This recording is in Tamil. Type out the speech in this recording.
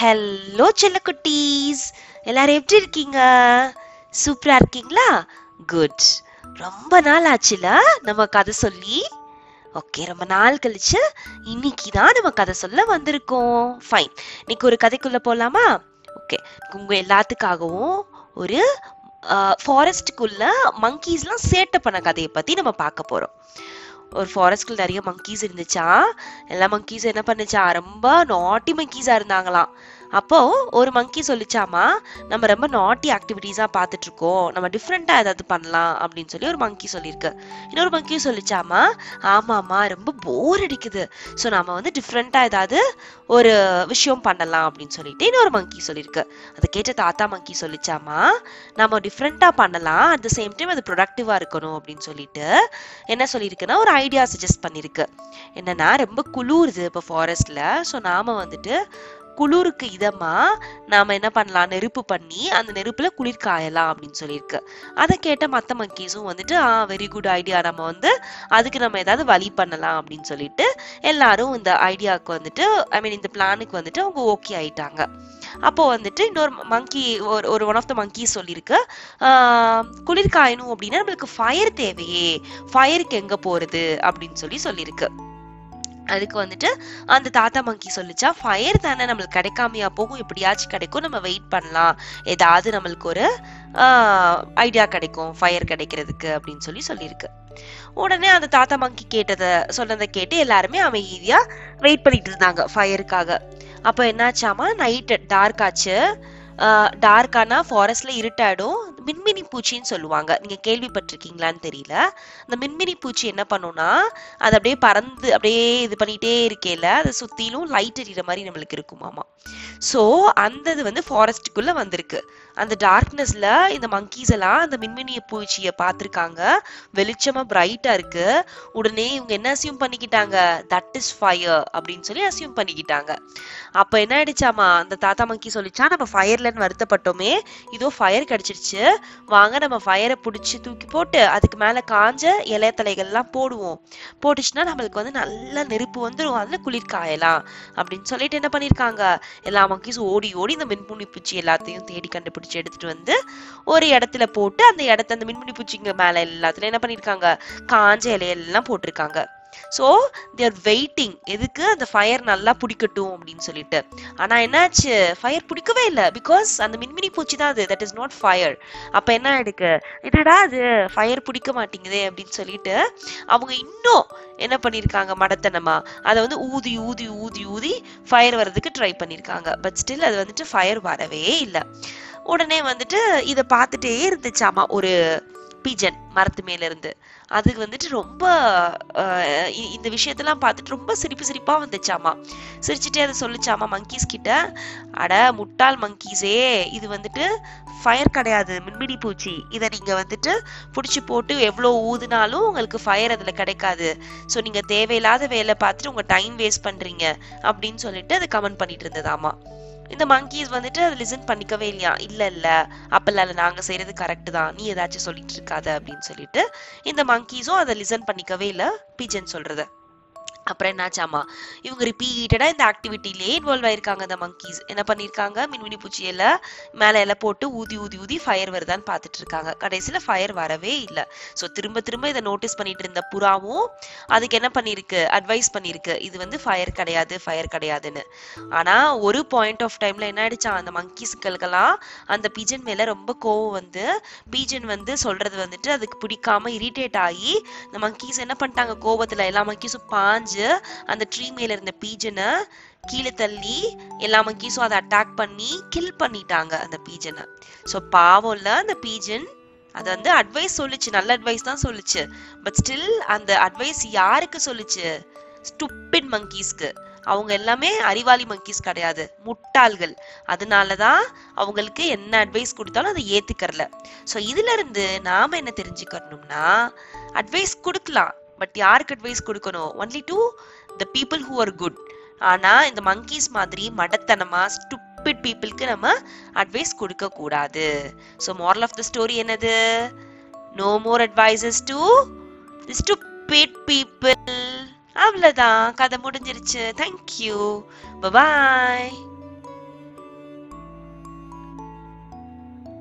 ஹலோ செல்லக்குட்டீஸ் எல்லாரும் எப்படி இருக்கீங்க? சூப்பரா இருக்கீங்களா? குட் ரொம்ப நாள் ஆச்சுல நம்ம கதை சொல்லி. ஓகே ரொம்ப நாள் கழிச்சு இன்னைக்கு தான் நம்ம கதை சொல்ல வந்திருக்கோம். ஃபைன் இன்னைக்கு ஒரு கதைக்குள்ள போலாமா? ஓகே உங்க எல்லாத்துக்காகவும் ஒரு ஃபாரஸ்டுக்குள்ள மங்கீஸ்லாம் சேட்டை பண்ண கதையை பத்தி நம்ம பார்க்க போறோம். ஒரு ஃபாரஸ்ட்குள்ள நிறைய மங்கீஸ் இருந்துச்சா எல்லா மங்கீஸ் என்ன பண்ணுச்சா ரொம்ப நாட்டி மங்கீஸா இருந்தாங்களாம். அப்போ ஒரு மங்கி சொல்லிச்சாமா நம்ம ரொம்ப நாட்டி ஆக்டிவிட்டீஸாக பார்த்துட்டு இருக்கோம் நம்ம டிஃப்ரெண்டா ஏதாவது பண்ணலாம் அப்படின்னு சொல்லி ஒரு மங்கி சொல்லியிருக்கு. இன்னொரு மங்கி சொல்லிச்சாமா ஆமாமா ரொம்ப போர் அடிக்குது. ஸோ நாம் வந்து டிஃப்ரெண்டா ஏதாவது ஒரு விஷயம் பண்ணலாம் அப்படின்னு சொல்லிட்டு இன்னொரு மங்கி சொல்லியிருக்கு. அதை கேட்ட தாத்தா மங்கி சொல்லிச்சாமா நம்ம டிஃப்ரெண்டா பண்ணலாம் அட் த சேம் டைம் அது ப்ரொடக்டிவா இருக்கணும் அப்படின்னு சொல்லிட்டு என்ன சொல்லியிருக்குன்னா ஒரு ஐடியா சஜஸ்ட் பண்ணியிருக்கு. என்னன்னா ரொம்ப குளிருது இப்போ ஃபாரஸ்ட்ல ஸோ நாம வந்துட்டு குளிருக்கு இதமா நாம என்ன பண்ணலாம்? நெருப்பு பண்ணி அந்த நெருப்புல குளிர் காயலாம் அப்படின்னு சொல்லியிருக்கு. அதை கேட்ட மத்த மங்கீஸும் வந்துட்டு ஆ வெரி குட் ஐடியா நம்ம வந்து அதுக்கு நம்ம ஏதாவது வழி பண்ணலாம் அப்படின்னு சொல்லிட்டு எல்லாரும் இந்த ஐடியாவுக்கு வந்துட்டு ஐ மீன் இந்த பிளானுக்கு வந்துட்டு அவங்க ஓகே ஆயிட்டாங்க. அப்போ வந்துட்டு இன்னொரு மங்கி ஒரு ஒரு ஒன் ஆஃப் த மங்கி சொல்லியிருக்கு குளிர் காயணும் அப்படின்னா நம்மளுக்கு ஃபயர் தேவையே. ஃபயருக்கு எங்க போறது? அப்படின்னு சொல்லி சொல்லியிருக்கு. அதுக்கு வந்துட்டு அந்த தாத்தா மங்கி சொல்லிச்சா ஃபயர் தானே நம்மளுக்கு கிடைக்காமையா போகும். எப்படியாச்சும் கிடைக்கும். நம்ம வெயிட் பண்ணலாம். ஏதாவது நம்மளுக்கு ஒரு ஐடியா கிடைக்கும். ஃபயர் கிடைக்கிறதுக்கு அப்படின்னு சொல்லி சொல்லியிருக்கு. உடனே அந்த தாத்தா மங்கி கேட்டதை சொன்னதை கேட்டு எல்லாருமே அமைதியா வெயிட் பண்ணிட்டு இருந்தாங்க ஃபயருக்காக அப்போ என்னாச்சாமா நைட்டு டார்க் ஆச்சு. டார்க் ஆனால் ஃபாரஸ்ட்ல இருட்டாயிடும். மின்மினி பூச்சின்னு சொல்லுவாங்க. நீங்க கேள்விப்பட்டிருக்கீங்களான்னு தெரியல. அந்த மின்மினி பூச்சி என்ன பண்ணும்னா அது அப்படியே பறந்து அப்படியே இது பண்ணிட்டே இருக்கேல அதை சுத்திலும் லைட் எரியிற மாதிரி நம்மளுக்கு இருக்குமாமா ஸோ அந்த இது வந்து ஃபாரஸ்ட்டுக்குள்ள வந்திருக்கு. அந்த டார்க்னஸ்ல இந்த மங்கீஸ் எல்லாம் அந்த மின்மினி பூச்சியை பார்த்துருக்காங்க. வெளிச்சமா பிரைட்டா இருக்கு. உடனே இவங்க என்ன அசியூம் பண்ணிக்கிட்டாங்க? தட் இஸ் ஃபயர் அப்படின்னு சொல்லி அசியூம் பண்ணிக்கிட்டாங்க. அப்ப என்ன ஆயிடுச்சாமா அந்த தாத்தா மங்கி சொல்லிச்சா நம்ம ஃபயர்லன்னு வருத்தப்பட்டோமே. இதோ ஃபயர் கிடைச்சிருச்சு. வாங்க நம்ம ஃபயரை பிடிச்சி தூக்கி போட்டு அதுக்கு மேல காஞ்ச இலைய தலைகள்லாம் போடுவோம். போட்டுச்சுன்னா நம்மளுக்கு வந்து நல்ல நெருப்பு வந்துடும் அதுல குளிர் காயலாம். அப்படின்னு சொல்லிட்டு என்ன பண்ணிருக்காங்க? எல்லா மக்கீஸும் ஓடி ஓடி இந்த மின்முனி பூச்சி எல்லாத்தையும் தேடி கண்டுபிடிச்சு எடுத்துட்டு வந்து ஒரு இடத்துல போட்டு அந்த இடத்த அந்த மின்முனி பூச்சிங்க மேல எல்லாத்துலயும் என்ன பண்ணிருக்காங்க? காஞ்ச இலையெல்லாம் போட்டிருக்காங்க. ஸோ தேர் வெயிட்டிங் எதுக்கு? அந்த ஃபயர் நல்லா பிடிக்கட்டும் அப்படின்னு சொல்லிட்டு. ஆனா என்னாச்சு? ஃபயர் பிடிக்கவே இல்லை. பிகாஸ் அந்த மின்மினி பூச்சி தான் அது. தட் இஸ் நாட் ஃபயர் அப்ப என்ன ஆயிடுக்கு? என்னடா அது? ஃபயர் பிடிக்க மாட்டேங்குதே அப்படின்னு சொல்லிட்டு அவங்க இன்னும் என்ன பண்ணிருக்காங்க? மடத்தனமா. அதை வந்து ஊதி ஊதி ஊதி ஊதி ஃபயர் வர்றதுக்கு ட்ரை பண்ணியிருக்காங்க பட் ஸ்டில் அது வந்துட்டு ஃபயர் வரவே இல்லை. உடனே வந்துட்டு இதை பார்த்துட்டே இருந்துச்சாமா? ஒரு பீஜன் மரத்து மேலேருந்து. அது வந்துட்டு ரொம்ப இந்த விஷயத்தெல்லாம் பார்த்துட்டு ரொம்ப சிரிப்பு சிரிப்பாக வந்துச்சாமா. சிரிச்சுட்டே அதை சொல்லிச்சாமா மங்கீஸ் கிட்ட. அட முட்டாள் மங்கீஸே இது வந்துட்டு ஃபயர் கிடையாது மின்மினி பூச்சி. இதை நீங்கள் வந்துட்டு பிடிச்சி போட்டு எவ்வளோ ஊதுனாலும் உங்களுக்கு ஃபயர் அதில் கிடைக்காது. ஸோ நீங்கள் தேவையில்லாத வேலை பார்த்துட்டு உங்கள் டைம் வேஸ்ட் பண்ணுறீங்க அப்படின்னு சொல்லிட்டு அது கமெண்ட் பண்ணிட்டு இருந்ததாமா. இந்த மங்கீஸ் வந்துட்டு அதை லிசன் பண்ணிக்கவே இல்லையா? இல்ல இல்ல. அப்பெல்லாம் இல்லை நாங்க செய்யறது கரெக்ட் தான். நீ ஏதாச்சும் சொல்லிட்டு இருக்காத அப்படின்னு சொல்லிட்டு இந்த மங்கீஸும் அதை லிசன் பண்ணிக்கவே இல்ல. பிஜன் சொல்றத. அப்புறம் என்னாச்சாமா? இவங்க ரிப்பீட்டடாக இந்த ஆக்டிவிட்டிலேயே இன்வால்வ் ஆயிருக்காங்க அந்த மங்கீஸ் என்ன பண்ணியிருக்காங்க மின்மினி பூச்சியில் மேலே எல்லாம் போட்டு ஊதி ஊதி ஊதி ஃபயர் வருதான்னு பார்த்துட்டு இருக்காங்க கடைசியில் ஃபயர் வரவே இல்லை. ஸோ திரும்ப திரும்ப இதை நோட்டீஸ் பண்ணிட்டு இருந்த புறாவும் அதுக்கு என்ன பண்ணியிருக்கு அட்வைஸ் பண்ணியிருக்கு இது வந்து ஃபயர் கிடையாது ஃபயர் கிடையாதுன்னு. ஆனால் ஒரு பாயிண்ட் ஆஃப் டைமில் என்ன ஆயிடுச்சா? அந்த மங்கீஸ்களுக்கெல்லாம் அந்த பீஜன் மேலே ரொம்ப கோவம் வந்து பீஜன் வந்து சொல்றது வந்துட்டு அதுக்கு பிடிக்காம இரிட்டேட் ஆகி இந்த மங்கீஸ் என்ன பண்ணிட்டாங்க? கோவத்தில் எல்லா மங்கீஸும் பாஞ்சு அந்த ட்ரீ மேல இருந்த பீஜனை கீழே தள்ளி எல்லா மங்கீஸும் அதை அட்டாக் பண்ணி கில் பண்ணிட்டாங்க அந்த பீஜனை. ஸோ பாவம்ல அந்த பீஜன் அது வந்து அட்வைஸ் சொல்லுச்சு நல்ல அட்வைஸ் தான் சொல்லுச்சு. பட் ஸ்டில் அந்த அட்வைஸ் யாருக்கு சொல்லுச்சு? ஸ்டூப்பிட் மங்கீஸ்க்கு அவங்க எல்லாமே அறிவாளி மங்கீஸ் கிடையாது முட்டாள்கள். அதனாலதான் அவங்களுக்கு என்ன அட்வைஸ் கொடுத்தாலும் அதை ஏத்துக்கறல. ஸோ இதுல இருந்து நாம என்ன தெரிஞ்சுக்கணும்னா அட்வைஸ் கொடுக்கலாம். பட் யாருக்கு அட்வைஸ் கொடுக்கணும்? Only to the people who are good ஆனால் இந்த மங்கீஸ் மாதிரி மடத்தனமாக ஸ்டூப்பிட் பீப்புளுக்கு நம்ம அட்வைஸ் கொடுக்கக்கூடாது. So moral of the story என்னது? No more advices to stupid people அவ்வளோதான் கதை முடிஞ்சிருச்சு. Thank you bye